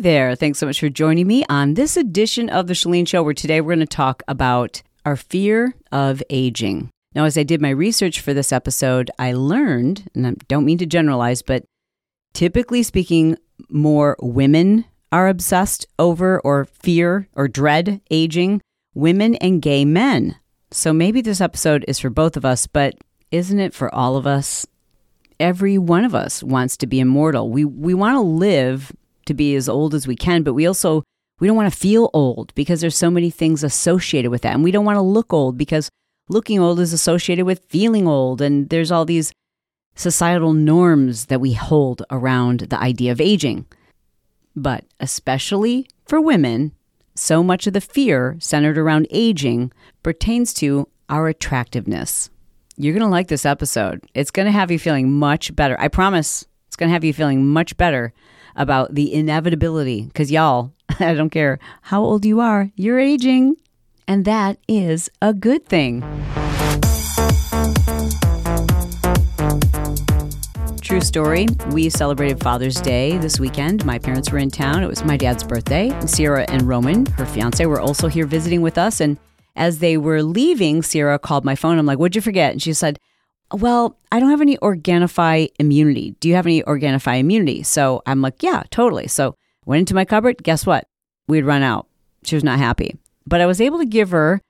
There. Thanks so much for joining me on this edition of The Chalene Show, where today we're going to talk about our fear of aging. Now, as I did my research for this episode, I learned, and I don't mean to generalize, but typically speaking, more women are obsessed over or fear or dread aging, women and gay men. So maybe this episode is for both of us, but isn't it for all of us? Every one of us wants to be immortal. We we want to live to be as old as we can, but we also we don't want to feel old because there's so many things associated with that. And we don't want to look old because looking old is associated with feeling old and there's all these societal norms that we hold around the idea of aging. But especially for women, so much of the fear centered around aging pertains to our attractiveness. You're going to like this episode. It's going to have you feeling much better. I promise it's going to have you feeling much better about the inevitability. Because, y'all, I don't care how old you are, you're aging. And that is a good thing. True story. We celebrated Father's Day this weekend. My parents were in town. It was my dad's birthday. Sierra and Roman, her fiance, were also here visiting with us. And as they were leaving, Sierra called my phone. I'm like, what'd you forget? And she said, well, I don't have any Organifi immunity. Do you have any Organifi immunity? So I'm like, yeah, totally. So went into my cupboard. Guess what? We'd run out. She was not happy. But I was able to give her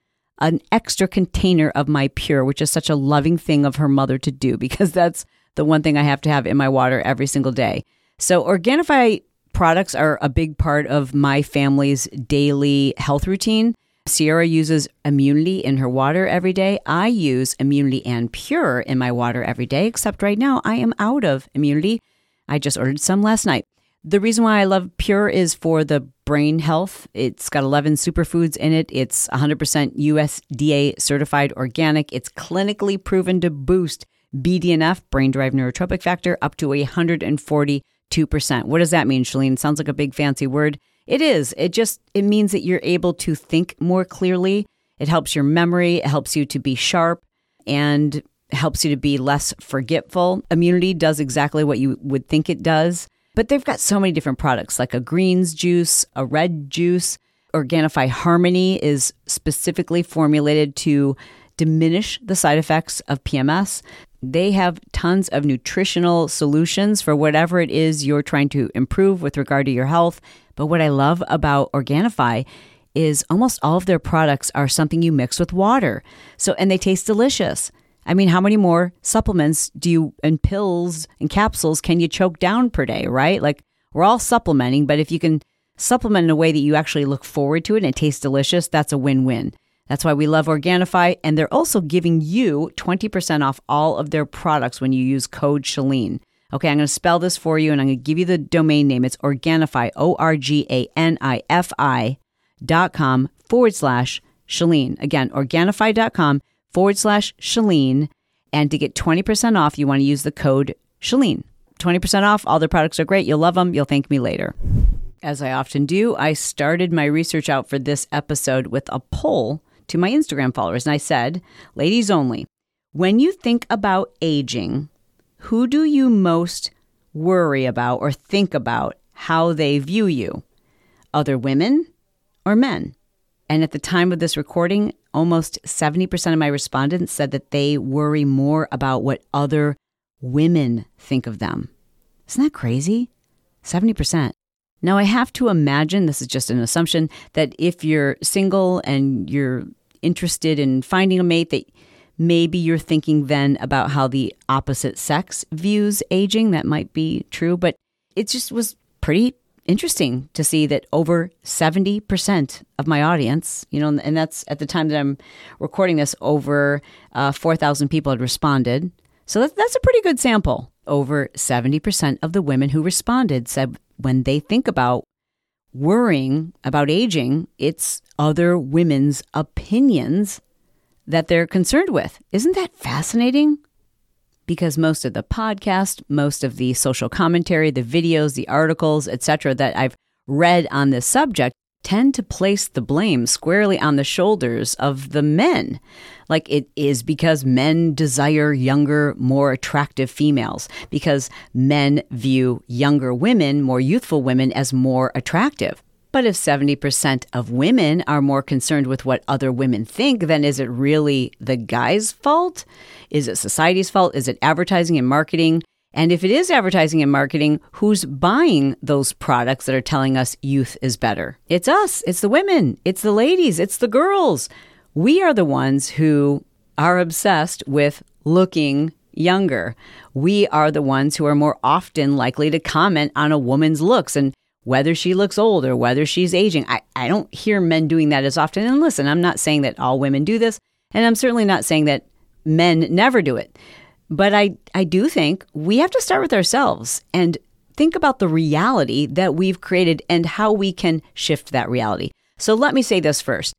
an extra container of my pure, which is such a loving thing of her mother to do because that's the one thing I have to have in my water every single day. So Organifi products are a big part of my family's daily health routine. Sierra uses immunity in her water every day. I use immunity and pure in my water every day, except right now I am out of immunity. I just ordered some last night. The reason why I love Pure is for the brain health. It's got 11 superfoods in it. It's 100% USDA certified organic. It's clinically proven to boost BDNF, brain derived neurotrophic factor, up to 142%. What does that mean, Chalene? Sounds like a big fancy word. It is. It just it means that you're able to think more clearly. It helps your memory, it helps you to be sharp and helps you to be less forgetful. Immunity does exactly what you would think it does. But they've got so many different products like a greens juice, a red juice. Organifi Harmony is specifically formulated to diminish the side effects of PMS. They have tons of nutritional solutions for whatever it is you're trying to improve with regard to your health. But what I love about Organifi is almost all of their products are something you mix with water. So, and they taste delicious. I mean, how many more supplements do you, and pills and capsules can you choke down per day, right? Like, we're all supplementing, but if you can supplement in a way that you actually look forward to it and it tastes delicious, that's a win win. That's why we love Organifi. And they're also giving you 20% off all of their products when you use code Chalene. Okay, I'm going to spell this for you and I'm going to give you the domain name. It's Organifi, O R G A N I F I dot com forward slash Chalene. Again, Organifi.com forward slash Chalene. And to get 20% off, you want to use the code Chalene. 20% off. All their products are great. You'll love them. You'll thank me later. As I often do, I started my research out for this episode with a poll to my Instagram followers. And I said, ladies only, when you think about aging, who do you most worry about or think about how they view you? Other women or men? And at the time of this recording, almost 70% of my respondents said that they worry more about what other women think of them. Isn't that crazy? 70%. Now, I have to imagine, this is just an assumption, that if you're single and you're interested in finding a mate, that maybe you're thinking then about how the opposite sex views aging. That might be true, but it just was pretty interesting to see that over 70% of my audience, you know, and that's at the time that I'm recording this, over uh, 4,000 people had responded. So that, that's a pretty good sample. Over 70% of the women who responded said when they think about worrying about aging, it's other women's opinions that they're concerned with. Isn't that fascinating? Because most of the podcast, most of the social commentary, the videos, the articles, etc. that I've read on this subject tend to place the blame squarely on the shoulders of the men. Like it is because men desire younger, more attractive females, because men view younger women, more youthful women, as more attractive. But if 70% of women are more concerned with what other women think, then is it really the guy's fault? Is it society's fault? Is it advertising and marketing? And if it is advertising and marketing, who's buying those products that are telling us youth is better? It's us, it's the women, it's the ladies, it's the girls. We are the ones who are obsessed with looking younger. We are the ones who are more often likely to comment on a woman's looks and whether she looks old or whether she's aging. I, I don't hear men doing that as often. And listen, I'm not saying that all women do this, and I'm certainly not saying that men never do it. But I, I do think we have to start with ourselves and think about the reality that we've created and how we can shift that reality. So let me say this first.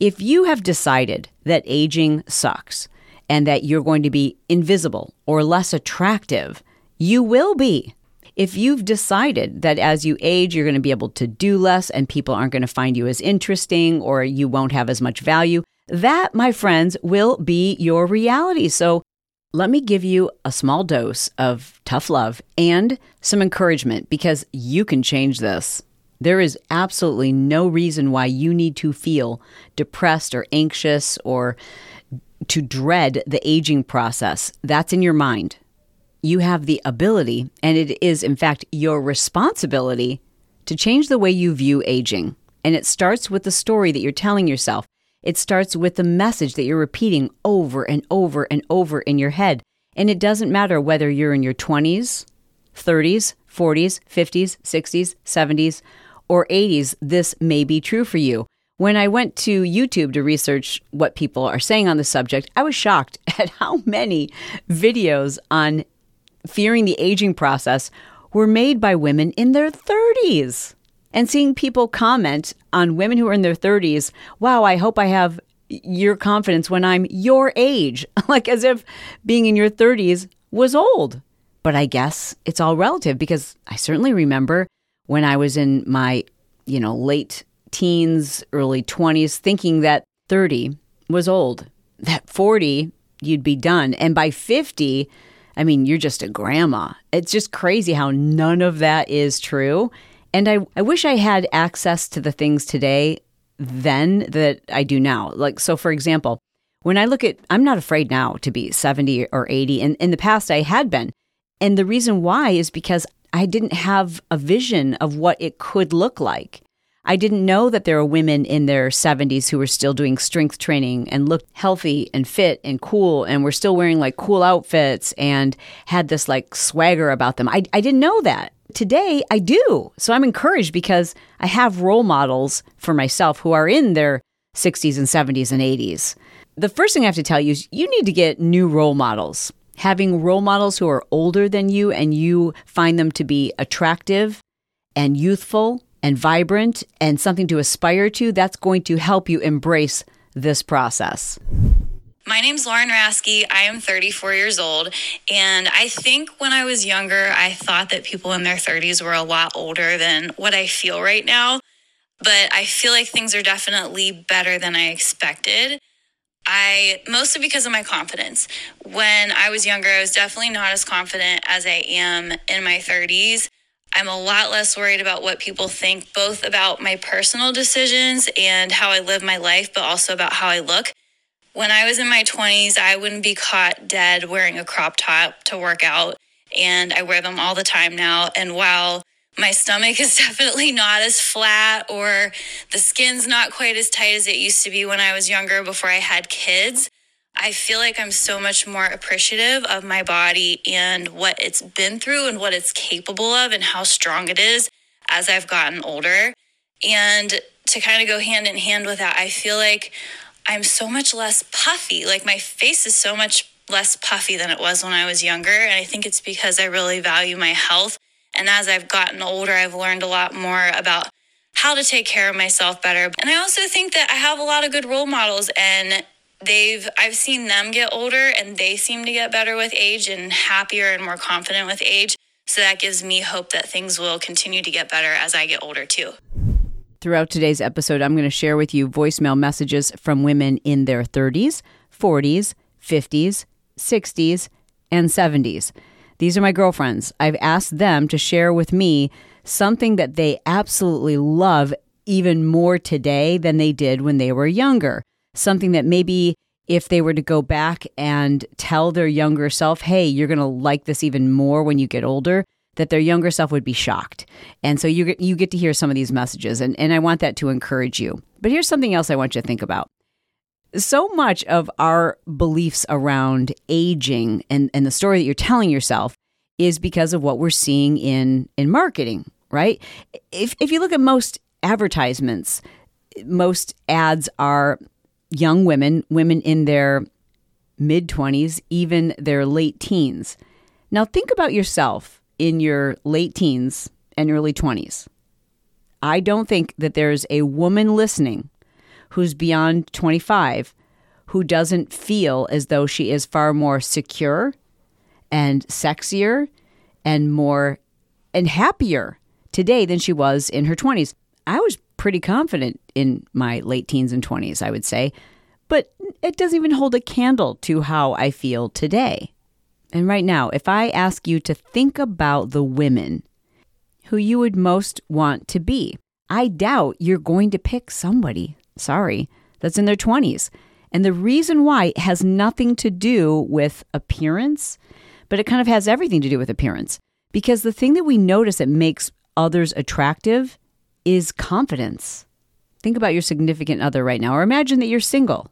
If you have decided that aging sucks and that you're going to be invisible or less attractive, you will be. If you've decided that as you age, you're going to be able to do less and people aren't going to find you as interesting or you won't have as much value, that, my friends, will be your reality. So let me give you a small dose of tough love and some encouragement because you can change this. There is absolutely no reason why you need to feel depressed or anxious or to dread the aging process. That's in your mind. You have the ability, and it is, in fact, your responsibility to change the way you view aging. And it starts with the story that you're telling yourself. It starts with the message that you're repeating over and over and over in your head. And it doesn't matter whether you're in your 20s, 30s, 40s, 50s, 60s, 70s, or 80s, this may be true for you. When I went to YouTube to research what people are saying on the subject, I was shocked at how many videos on fearing the aging process were made by women in their 30s and seeing people comment on women who are in their 30s, wow, I hope I have your confidence when I'm your age, like as if being in your 30s was old. But I guess it's all relative because I certainly remember when I was in my, you know, late teens, early 20s, thinking that 30 was old, that 40, you'd be done. And by 50, I mean, you're just a grandma. It's just crazy how none of that is true. And I, I wish I had access to the things today then that I do now. Like, so for example, when I look at, I'm not afraid now to be 70 or 80. And in the past, I had been. And the reason why is because I didn't have a vision of what it could look like. I didn't know that there were women in their 70s who were still doing strength training and looked healthy and fit and cool and were still wearing like cool outfits and had this like swagger about them. I, I didn't know that today I do. So I'm encouraged because I have role models for myself who are in their 60s and 70s and 80s. The first thing I have to tell you is you need to get new role models. Having role models who are older than you and you find them to be attractive and youthful and vibrant and something to aspire to, that's going to help you embrace this process. My name's Lauren Rasky. I am 34 years old. And I think when I was younger, I thought that people in their 30s were a lot older than what I feel right now. But I feel like things are definitely better than I expected. I mostly because of my confidence. When I was younger, I was definitely not as confident as I am in my 30s. I'm a lot less worried about what people think, both about my personal decisions and how I live my life, but also about how I look. When I was in my 20s, I wouldn't be caught dead wearing a crop top to work out. And I wear them all the time now. And while my stomach is definitely not as flat or the skin's not quite as tight as it used to be when I was younger before I had kids, I feel like I'm so much more appreciative of my body and what it's been through and what it's capable of and how strong it is as I've gotten older. And to kind of go hand in hand with that, I feel like I'm so much less puffy. Like my face is so much less puffy than it was when I was younger. And I think it's because I really value my health. And as I've gotten older, I've learned a lot more about how to take care of myself better. And I also think that I have a lot of good role models and they've I've seen them get older and they seem to get better with age and happier and more confident with age. So that gives me hope that things will continue to get better as I get older too. Throughout today's episode, I'm going to share with you voicemail messages from women in their 30s, 40s, 50s, 60s, and 70s. These are my girlfriends. I've asked them to share with me something that they absolutely love even more today than they did when they were younger. Something that maybe if they were to go back and tell their younger self, hey, you're going to like this even more when you get older, that their younger self would be shocked. And so you get, you get to hear some of these messages, and, and I want that to encourage you. But here's something else I want you to think about. So much of our beliefs around aging and, and the story that you're telling yourself is because of what we're seeing in, in marketing, right? If, if you look at most advertisements, most ads are young women, women in their mid 20s, even their late teens. Now, think about yourself in your late teens and early 20s. I don't think that there's a woman listening who's beyond 25 who doesn't feel as though she is far more secure and sexier and more and happier today than she was in her 20s. I was pretty confident in my late teens and 20s, I would say, but it doesn't even hold a candle to how I feel today. And right now, if I ask you to think about the women who you would most want to be, I doubt you're going to pick somebody, sorry, that's in their 20s. And the reason why has nothing to do with appearance, but it kind of has everything to do with appearance. Because the thing that we notice that makes others attractive is confidence. Think about your significant other right now, or imagine that you're single.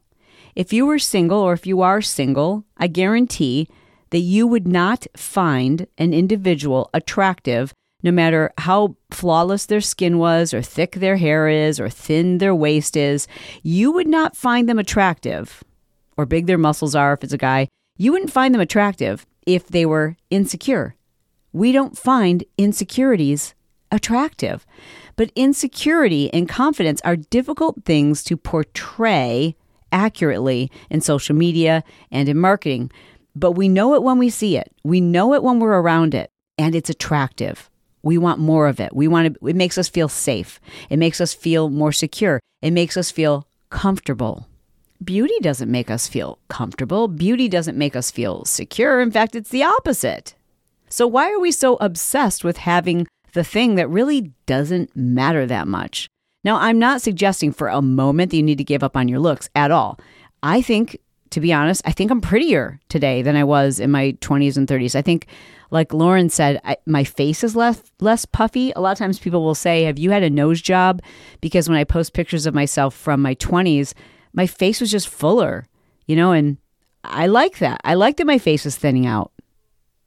If you were single, or if you are single, I guarantee that you would not find an individual attractive no matter how flawless their skin was, or thick their hair is, or thin their waist is. You would not find them attractive, or big their muscles are if it's a guy. You wouldn't find them attractive if they were insecure. We don't find insecurities attractive. But insecurity and confidence are difficult things to portray accurately in social media and in marketing. But we know it when we see it, we know it when we're around it, and it's attractive. We want more of it. We want to, it makes us feel safe. It makes us feel more secure. It makes us feel comfortable. Beauty doesn't make us feel comfortable. Beauty doesn't make us feel secure. In fact, it's the opposite. So, why are we so obsessed with having the thing that really doesn't matter that much. Now, I'm not suggesting for a moment that you need to give up on your looks at all. I think, to be honest, I think I'm prettier today than I was in my 20s and 30s. I think, like Lauren said, I, my face is less less puffy. A lot of times people will say, "Have you had a nose job?" Because when I post pictures of myself from my 20s, my face was just fuller, you know, and I like that. I like that my face is thinning out.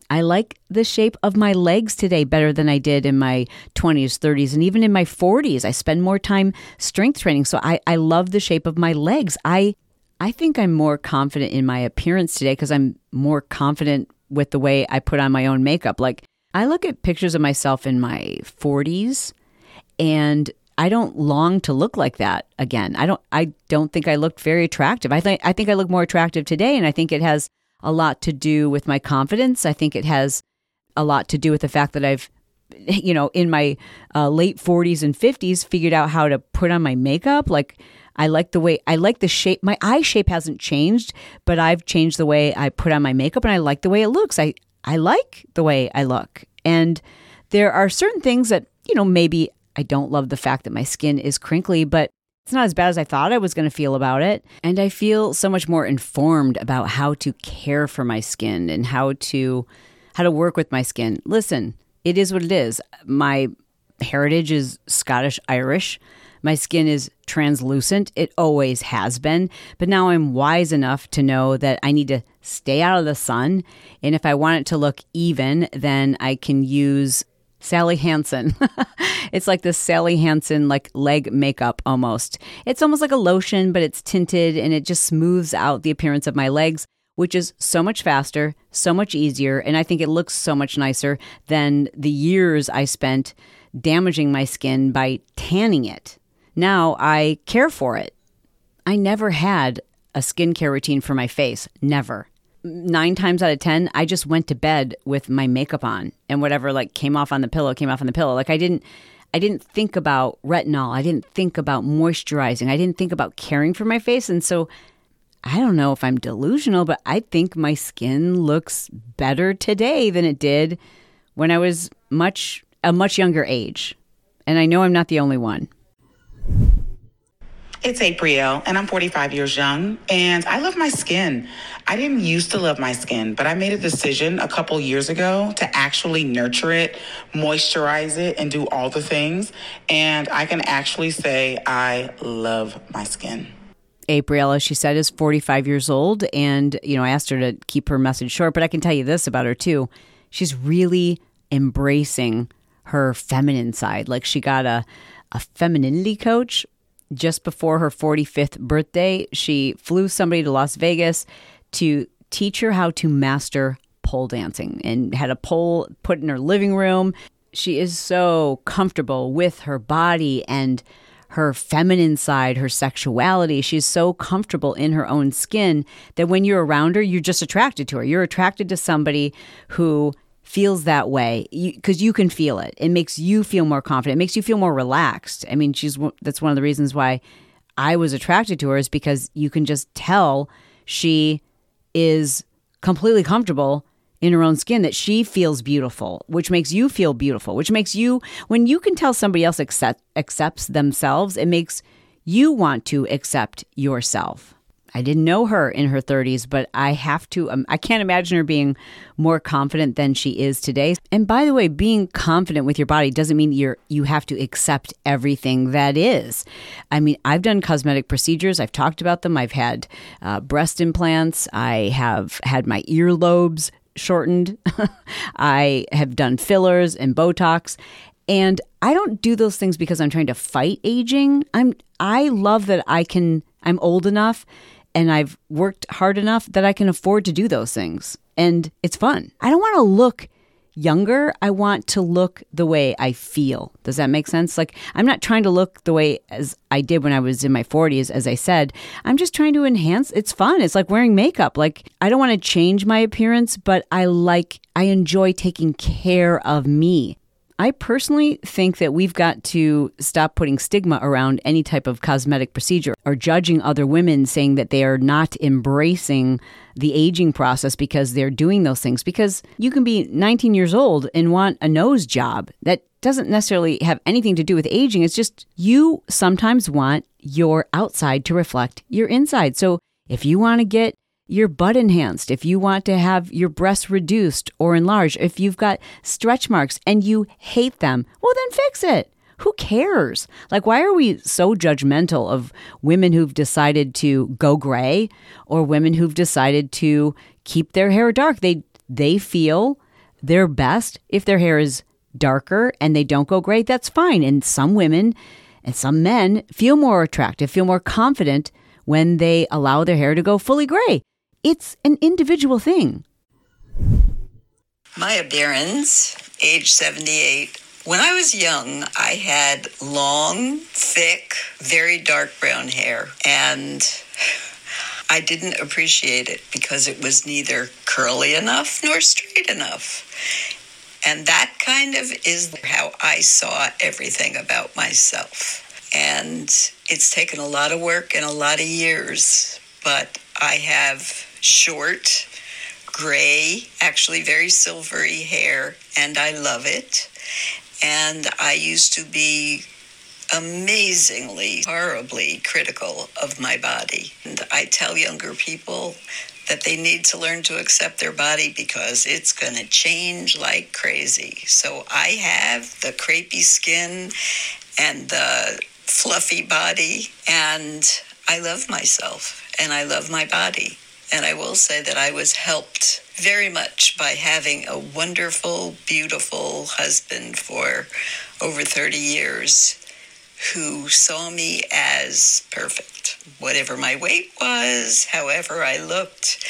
I like the shape of my legs today better than I did in my 20s, 30s, and even in my 40s. I spend more time strength training. So I, I love the shape of my legs. I I think I'm more confident in my appearance today because I'm more confident with the way I put on my own makeup. Like I look at pictures of myself in my 40s and I don't long to look like that again. I don't I don't think I looked very attractive. I think I think I look more attractive today and I think it has a lot to do with my confidence. I think it has a lot to do with the fact that I've, you know, in my uh, late 40s and 50s, figured out how to put on my makeup. Like, I like the way, I like the shape. My eye shape hasn't changed, but I've changed the way I put on my makeup and I like the way it looks. I, I like the way I look. And there are certain things that, you know, maybe I don't love the fact that my skin is crinkly, but it's not as bad as I thought I was going to feel about it. And I feel so much more informed about how to care for my skin and how to how to work with my skin. Listen, it is what it is. My heritage is Scottish Irish. My skin is translucent. It always has been. But now I'm wise enough to know that I need to stay out of the sun. And if I want it to look even, then I can use Sally Hansen. it's like this Sally Hansen like leg makeup almost. It's almost like a lotion, but it's tinted and it just smooths out the appearance of my legs, which is so much faster, so much easier, and I think it looks so much nicer than the years I spent damaging my skin by tanning it. Now I care for it. I never had a skincare routine for my face, never nine times out of 10, I just went to bed with my makeup on and whatever like came off on the pillow, came off on the pillow. Like I didn't, I didn't think about retinol. I didn't think about moisturizing. I didn't think about caring for my face. And so I don't know if I'm delusional, but I think my skin looks better today than it did when I was much a much younger age. And I know I'm not the only one. It's April, and I'm 45 years young, and I love my skin. I didn't used to love my skin, but I made a decision a couple years ago to actually nurture it, moisturize it, and do all the things. And I can actually say I love my skin. April, as she said, is 45 years old. And, you know, I asked her to keep her message short, but I can tell you this about her too. She's really embracing her feminine side. Like she got a, a femininity coach just before her 45th birthday, she flew somebody to Las Vegas to teach her how to master pole dancing and had a pole put in her living room. She is so comfortable with her body and her feminine side, her sexuality. She's so comfortable in her own skin that when you're around her, you're just attracted to her. You're attracted to somebody who feels that way because you, you, can feel it. It makes you feel more confident. It makes you feel more relaxed. I mean, she's that's one of the reasons why I was attracted to her is because you can just tell she is completely comfortable in her own skin that she feels beautiful, which makes you feel beautiful, which makes you when you can tell somebody else accept, accepts themselves, it makes you want to accept yourself. I didn't know her in her 30s, but I have to, um, I can't imagine her being more confident than she is today. And by the way, being confident with your body doesn't mean you're, you have to accept everything that is. I mean, I've done cosmetic procedures, I've talked about them. I've had uh, breast implants, I have had my earlobes shortened, I have done fillers and Botox. And I don't do those things because I'm trying to fight aging. I'm I love that I can I'm old enough and I've worked hard enough that I can afford to do those things. And it's fun. I don't want to look younger. I want to look the way I feel. Does that make sense? Like, I'm not trying to look the way as I did when I was in my 40s, as I said. I'm just trying to enhance. It's fun. It's like wearing makeup. Like, I don't want to change my appearance, but I like, I enjoy taking care of me. I personally think that we've got to stop putting stigma around any type of cosmetic procedure or judging other women saying that they are not embracing the aging process because they're doing those things. Because you can be 19 years old and want a nose job. That doesn't necessarily have anything to do with aging. It's just you sometimes want your outside to reflect your inside. So if you want to get your butt enhanced, if you want to have your breasts reduced or enlarged, if you've got stretch marks and you hate them, well, then fix it. Who cares? Like, why are we so judgmental of women who've decided to go gray or women who've decided to keep their hair dark? They they feel their best if their hair is darker and they don't go gray. That's fine. And some women and some men feel more attractive, feel more confident when they allow their hair to go fully gray. It's an individual thing. Maya Behrens, age 78. When I was young, I had long, thick, very dark brown hair, and I didn't appreciate it because it was neither curly enough nor straight enough. And that kind of is how I saw everything about myself. And it's taken a lot of work and a lot of years, but I have short, gray, actually very silvery hair, and I love it. And I used to be amazingly, horribly critical of my body. And I tell younger people that they need to learn to accept their body because it's going to change like crazy. So I have the crepey skin and the fluffy body, and I love myself and I love my body. And I will say that I was helped very much by having a wonderful, beautiful husband for over 30 years who saw me as perfect, whatever my weight was, however I looked.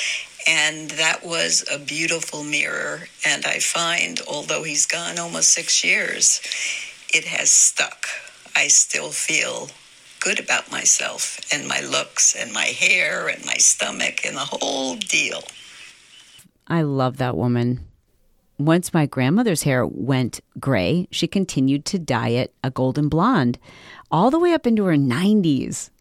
And that was a beautiful mirror. And I find, although he's gone almost six years, it has stuck. I still feel good about myself and my looks and my hair and my stomach and the whole deal. I love that woman. once my grandmother's hair went gray, she continued to dye it a golden blonde all the way up into her 90s.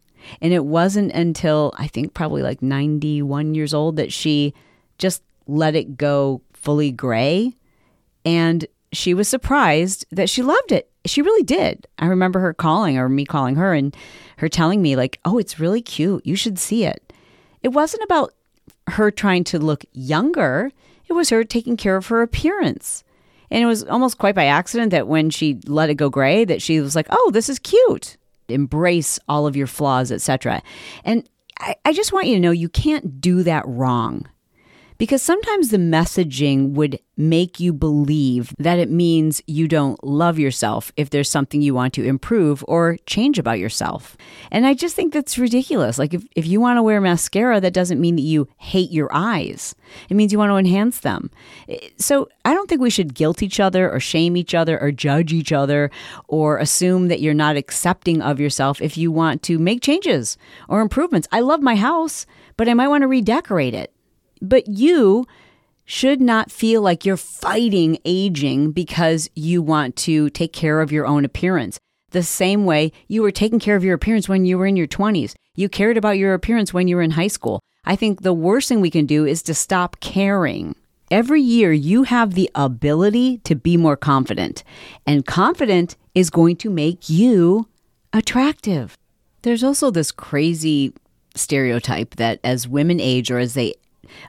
And it wasn't until I think probably like 91 years old that she just let it go fully gray. And she was surprised that she loved it. She really did. I remember her calling or me calling her and her telling me, like, oh, it's really cute. You should see it. It wasn't about her trying to look younger, it was her taking care of her appearance. And it was almost quite by accident that when she let it go gray, that she was like, oh, this is cute. Embrace all of your flaws, etc. And I, I just want you to know you can't do that wrong because sometimes the messaging would make you believe that it means you don't love yourself if there's something you want to improve or change about yourself. And I just think that's ridiculous. Like, if, if you want to wear mascara, that doesn't mean that you hate your eyes, it means you want to enhance them. Eh, so I don't think we should guilt each other or shame each other or judge each other or assume that you're not accepting of yourself if you want to make changes or improvements. I love my house, but I might want to redecorate it. But you should not feel like you're fighting aging because you want to take care of your own appearance. The same way you were taking care of your appearance when you were in your 20s. You cared about your appearance when you were in high school. I think the worst thing we can do is to stop caring. Every year, you have the ability to be more confident, and confident is going to make you attractive. There's also this crazy stereotype that as women age or as they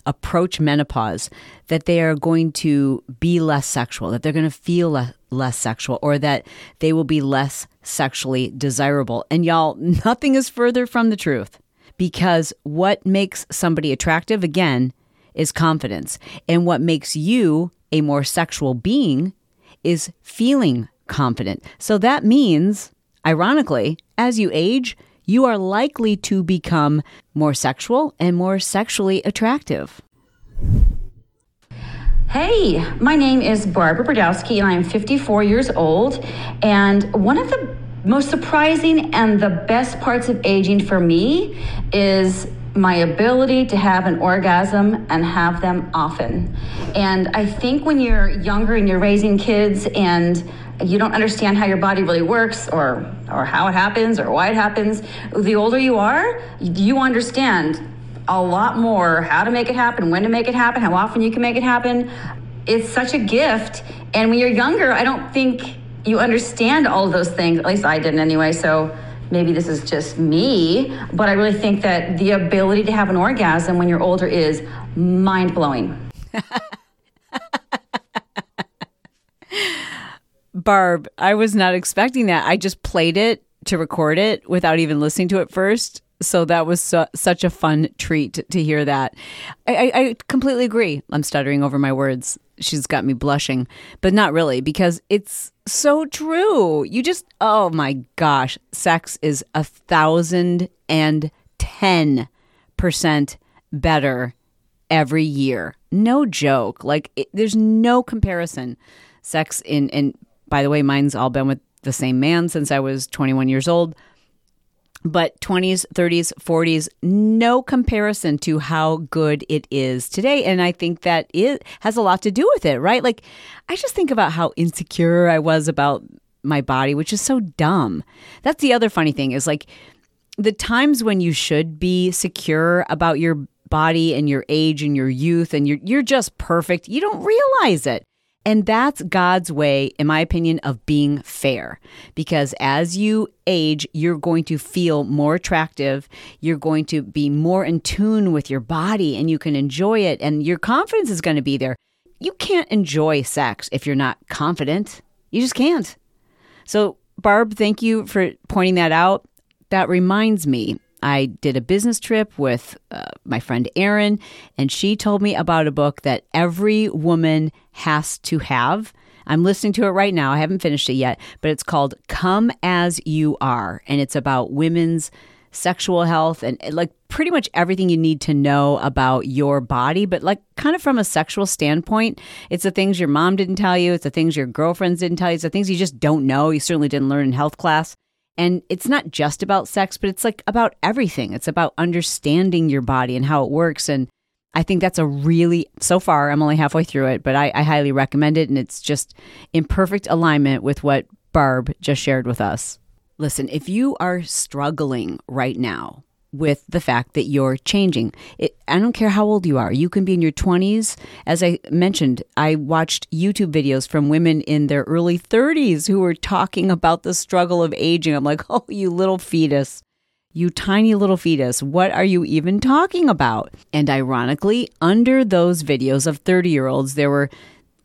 approach menopause that they are going to be less sexual, that they're going to feel le- less sexual, or that they will be less sexually desirable. And y'all, nothing is further from the truth because what makes somebody attractive, again, is confidence. And what makes you a more sexual being is feeling confident. So that means, ironically, as you age, you are likely to become more sexual and more sexually attractive. Hey, my name is Barbara Brodowski, and I'm 54 years old. And one of the most surprising and the best parts of aging for me is my ability to have an orgasm and have them often. And I think when you're younger and you're raising kids and you don't understand how your body really works or or how it happens or why it happens the older you are you understand a lot more how to make it happen when to make it happen how often you can make it happen. It's such a gift. And when you're younger i don't think you understand all those things. At least i didn't anyway so maybe this is just me but i really think that the ability to have an orgasm when you're older is mind-blowing Barb, I was not expecting that. I just played it to record it without even listening to it first. So that was su- such a fun treat to, to hear that. I, I, I completely agree. I'm stuttering over my words. She's got me blushing, but not really because it's so true. You just, oh my gosh, sex is a thousand and ten percent better every year. No joke. Like, it, there's no comparison. Sex in, in by the way, mine's all been with the same man since I was 21 years old. But 20s, 30s, 40s, no comparison to how good it is today. And I think that it has a lot to do with it, right? Like, I just think about how insecure I was about my body, which is so dumb. That's the other funny thing is like the times when you should be secure about your body and your age and your youth and you're you're just perfect, you don't realize it. And that's God's way, in my opinion, of being fair. Because as you age, you're going to feel more attractive. You're going to be more in tune with your body and you can enjoy it. And your confidence is going to be there. You can't enjoy sex if you're not confident. You just can't. So, Barb, thank you for pointing that out. That reminds me, I did a business trip with uh, my friend Erin, and she told me about a book that every woman has to have. I'm listening to it right now. I haven't finished it yet, but it's called Come As You Are, and it's about women's sexual health and like pretty much everything you need to know about your body, but like kind of from a sexual standpoint. It's the things your mom didn't tell you, it's the things your girlfriends didn't tell you, it's the things you just don't know. You certainly didn't learn in health class. And it's not just about sex, but it's like about everything. It's about understanding your body and how it works. And I think that's a really, so far, I'm only halfway through it, but I, I highly recommend it. And it's just in perfect alignment with what Barb just shared with us. Listen, if you are struggling right now with the fact that you're changing. It, I don't care how old you are. You can be in your 20s. As I mentioned, I watched YouTube videos from women in their early 30s who were talking about the struggle of aging. I'm like, oh, you little fetus. You tiny little fetus, what are you even talking about? And ironically, under those videos of 30 year olds, there were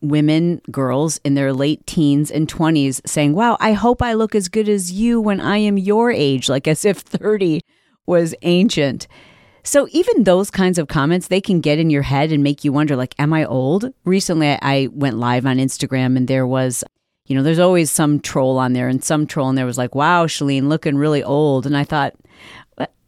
women, girls in their late teens and 20s saying, Wow, I hope I look as good as you when I am your age, like as if 30 was ancient. So even those kinds of comments, they can get in your head and make you wonder, like, am I old? Recently, I went live on Instagram and there was, you know, there's always some troll on there and some troll and there was like, wow, Chalene looking really old. And I thought,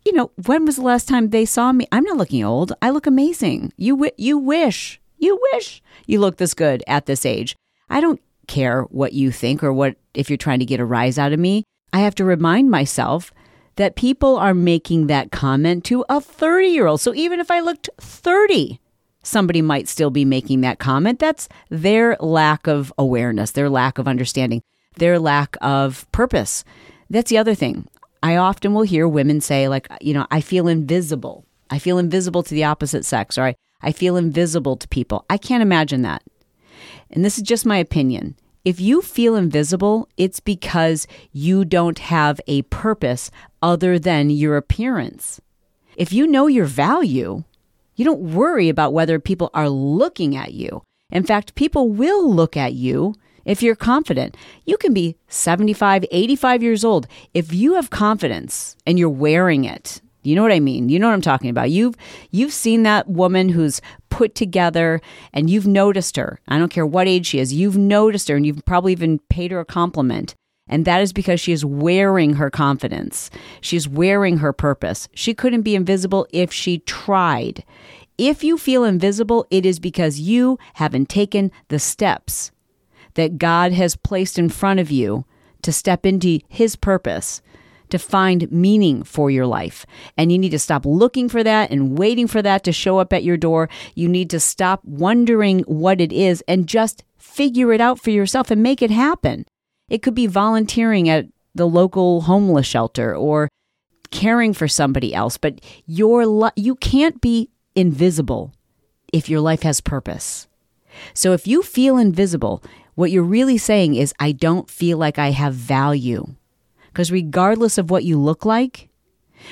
you know, when was the last time they saw me? I'm not looking old. I look amazing. You, w- you wish, you wish you look this good at this age. I don't care what you think or what, if you're trying to get a rise out of me. I have to remind myself that people are making that comment to a 30 year old. So even if I looked 30, somebody might still be making that comment. That's their lack of awareness, their lack of understanding, their lack of purpose. That's the other thing. I often will hear women say, like, you know, I feel invisible. I feel invisible to the opposite sex, or I, I feel invisible to people. I can't imagine that. And this is just my opinion. If you feel invisible, it's because you don't have a purpose other than your appearance. If you know your value, you don't worry about whether people are looking at you. In fact, people will look at you if you're confident. You can be 75, 85 years old. If you have confidence and you're wearing it, you know what I mean? You know what I'm talking about. You've you've seen that woman who's put together and you've noticed her. I don't care what age she is. You've noticed her and you've probably even paid her a compliment. And that is because she is wearing her confidence. She's wearing her purpose. She couldn't be invisible if she tried. If you feel invisible, it is because you haven't taken the steps that God has placed in front of you to step into His purpose to find meaning for your life. And you need to stop looking for that and waiting for that to show up at your door. You need to stop wondering what it is and just figure it out for yourself and make it happen. It could be volunteering at the local homeless shelter or caring for somebody else, but your li- you can't be invisible if your life has purpose. So if you feel invisible, what you're really saying is I don't feel like I have value. Because regardless of what you look like,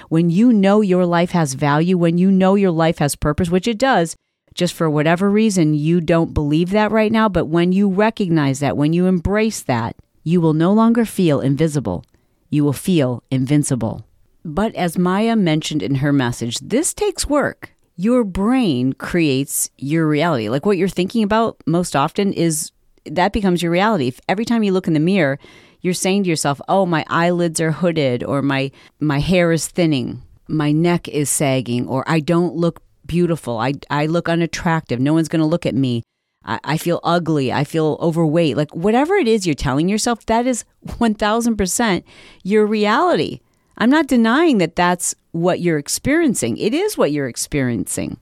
when you know your life has value, when you know your life has purpose, which it does, just for whatever reason you don't believe that right now, but when you recognize that, when you embrace that, you will no longer feel invisible. You will feel invincible. But as Maya mentioned in her message, this takes work. Your brain creates your reality. Like what you're thinking about most often is that becomes your reality. If every time you look in the mirror, you're saying to yourself, "Oh, my eyelids are hooded or my my hair is thinning, my neck is sagging or I don't look beautiful. I I look unattractive. No one's going to look at me. I, I feel ugly. I feel overweight. Like whatever it is you're telling yourself, that is 1000% your reality. I'm not denying that that's what you're experiencing. It is what you're experiencing.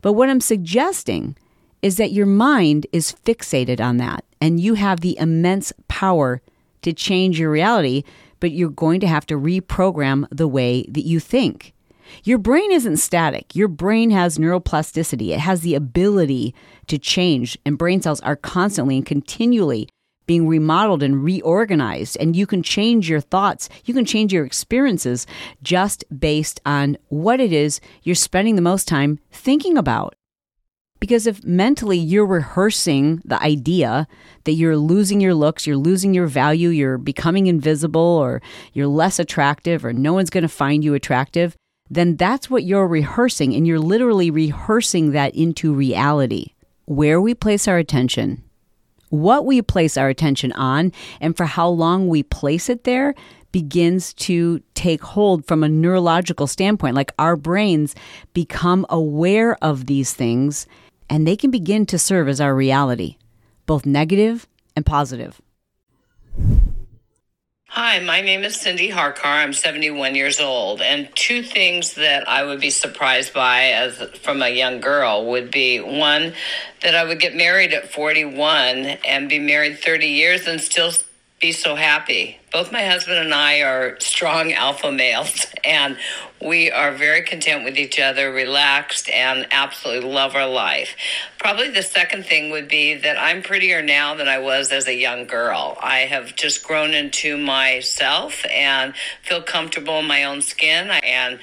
But what I'm suggesting is that your mind is fixated on that and you have the immense power to change your reality, but you're going to have to reprogram the way that you think. Your brain isn't static. Your brain has neuroplasticity. It has the ability to change, and brain cells are constantly and continually being remodeled and reorganized. And you can change your thoughts, you can change your experiences just based on what it is you're spending the most time thinking about. Because if mentally you're rehearsing the idea that you're losing your looks, you're losing your value, you're becoming invisible, or you're less attractive, or no one's going to find you attractive, then that's what you're rehearsing. And you're literally rehearsing that into reality. Where we place our attention, what we place our attention on, and for how long we place it there begins to take hold from a neurological standpoint. Like our brains become aware of these things and they can begin to serve as our reality, both negative and positive. Hi, my name is Cindy Harkar. I'm 71 years old, and two things that I would be surprised by as from a young girl would be one that I would get married at 41 and be married 30 years and still be so happy. Both my husband and I are strong alpha males, and we are very content with each other, relaxed, and absolutely love our life. Probably the second thing would be that I'm prettier now than I was as a young girl. I have just grown into myself and feel comfortable in my own skin, and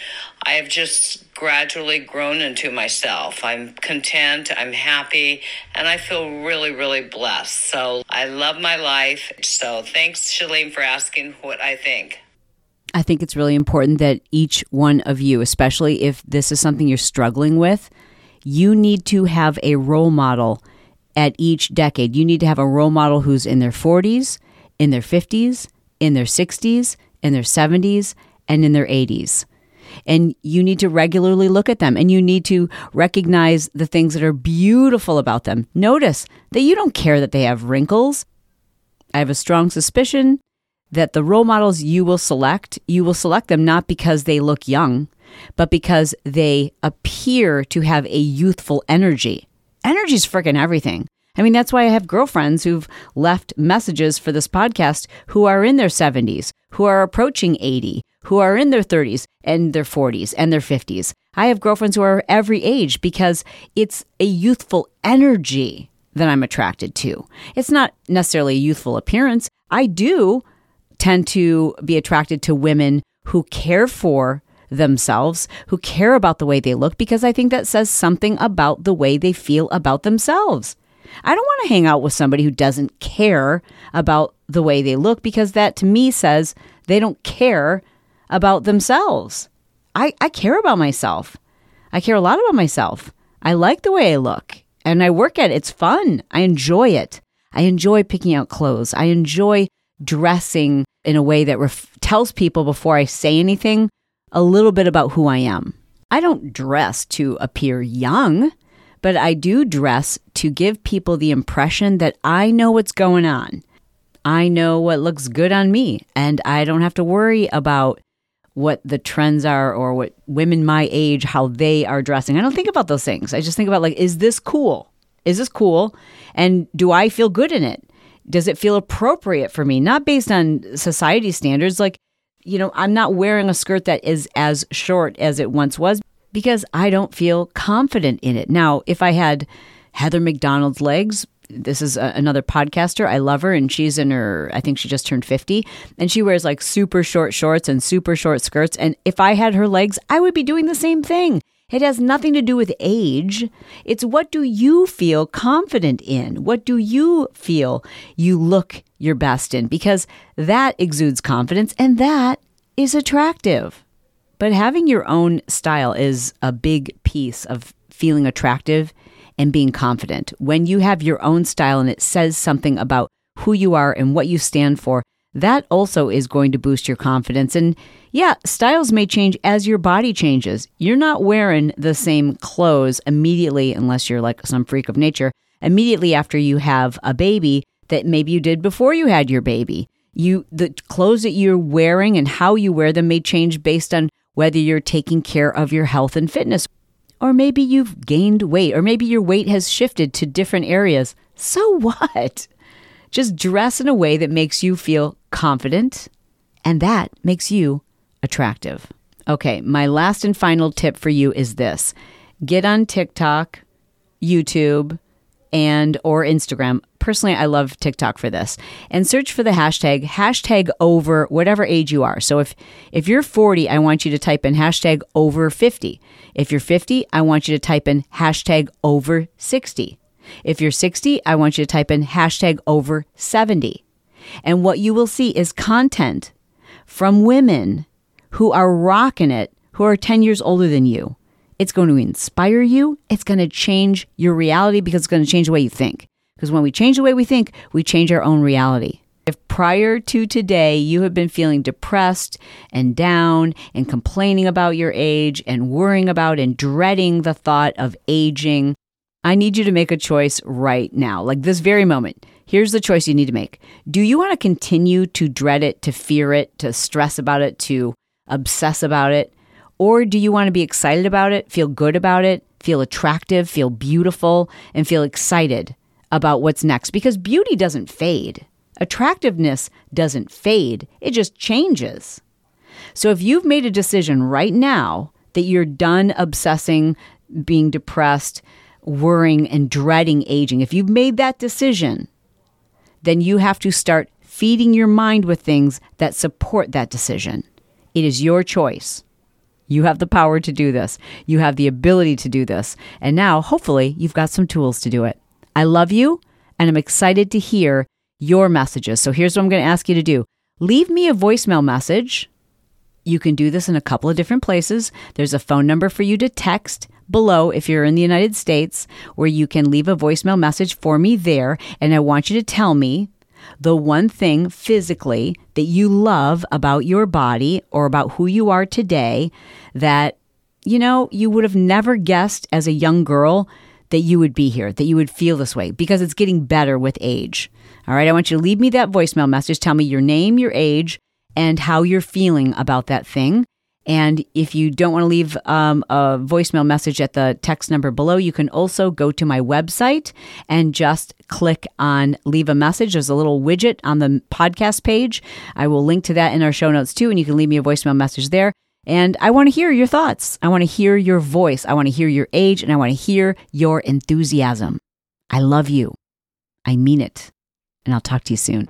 I have just gradually grown into myself. I'm content, I'm happy, and I feel really, really blessed. So I love my life. So thanks, Chalene, for asking what I think. I think it's really important that each one of you, especially if this is something you're struggling with, you need to have a role model at each decade. You need to have a role model who's in their 40s, in their 50s, in their 60s, in their 70s, and in their 80s and you need to regularly look at them and you need to recognize the things that are beautiful about them. Notice that you don't care that they have wrinkles. I have a strong suspicion that the role models you will select, you will select them not because they look young, but because they appear to have a youthful energy. Energy is freaking everything. I mean, that's why I have girlfriends who've left messages for this podcast who are in their 70s, who are approaching 80, who are in their 30s and their 40s and their 50s. I have girlfriends who are every age because it's a youthful energy that I'm attracted to. It's not necessarily a youthful appearance. I do tend to be attracted to women who care for themselves, who care about the way they look, because I think that says something about the way they feel about themselves. I don't want to hang out with somebody who doesn't care about the way they look because that to me says they don't care about themselves. I, I care about myself. I care a lot about myself. I like the way I look and I work at it. It's fun. I enjoy it. I enjoy picking out clothes. I enjoy dressing in a way that ref- tells people before I say anything a little bit about who I am. I don't dress to appear young, but I do dress to give people the impression that I know what's going on. I know what looks good on me, and I don't have to worry about what the trends are or what women my age how they are dressing. I don't think about those things. I just think about like is this cool? Is this cool? And do I feel good in it? Does it feel appropriate for me? Not based on society standards like you know, I'm not wearing a skirt that is as short as it once was because I don't feel confident in it. Now, if I had Heather McDonald's legs, this is a, another podcaster. I love her, and she's in her, I think she just turned 50, and she wears like super short shorts and super short skirts. And if I had her legs, I would be doing the same thing. It has nothing to do with age. It's what do you feel confident in? What do you feel you look your best in? Because that exudes confidence and that is attractive. But having your own style is a big piece of feeling attractive and being confident. When you have your own style and it says something about who you are and what you stand for, that also is going to boost your confidence. And yeah, styles may change as your body changes. You're not wearing the same clothes immediately, unless you're like some freak of nature, immediately after you have a baby that maybe you did before you had your baby. You the clothes that you're wearing and how you wear them may change based on whether you're taking care of your health and fitness. Or maybe you've gained weight, or maybe your weight has shifted to different areas. So what? Just dress in a way that makes you feel confident, and that makes you attractive. Okay, my last and final tip for you is this get on TikTok, YouTube, and or Instagram. Personally, I love TikTok for this. And search for the hashtag hashtag over whatever age you are. So if if you're 40, I want you to type in hashtag over 50. If you're 50, I want you to type in hashtag over 60. If you're 60, I want you to type in hashtag over 70. And what you will see is content from women who are rocking it, who are 10 years older than you. It's going to inspire you. It's going to change your reality because it's going to change the way you think. Because when we change the way we think, we change our own reality. If prior to today you have been feeling depressed and down and complaining about your age and worrying about and dreading the thought of aging, I need you to make a choice right now, like this very moment. Here's the choice you need to make. Do you want to continue to dread it, to fear it, to stress about it, to obsess about it? Or do you want to be excited about it, feel good about it, feel attractive, feel beautiful, and feel excited about what's next? Because beauty doesn't fade, attractiveness doesn't fade, it just changes. So if you've made a decision right now that you're done obsessing, being depressed, worrying, and dreading aging, if you've made that decision, then you have to start feeding your mind with things that support that decision. It is your choice. You have the power to do this. You have the ability to do this. And now, hopefully, you've got some tools to do it. I love you, and I'm excited to hear your messages. So here's what I'm going to ask you to do leave me a voicemail message. You can do this in a couple of different places. There's a phone number for you to text below if you're in the United States, where you can leave a voicemail message for me there. And I want you to tell me the one thing physically that you love about your body or about who you are today that, you know, you would have never guessed as a young girl that you would be here, that you would feel this way because it's getting better with age. All right, I want you to leave me that voicemail message. Tell me your name, your age, and how you're feeling about that thing. And if you don't want to leave um, a voicemail message at the text number below, you can also go to my website and just click on leave a message. There's a little widget on the podcast page. I will link to that in our show notes too, and you can leave me a voicemail message there. And I want to hear your thoughts. I want to hear your voice. I want to hear your age, and I want to hear your enthusiasm. I love you. I mean it. And I'll talk to you soon.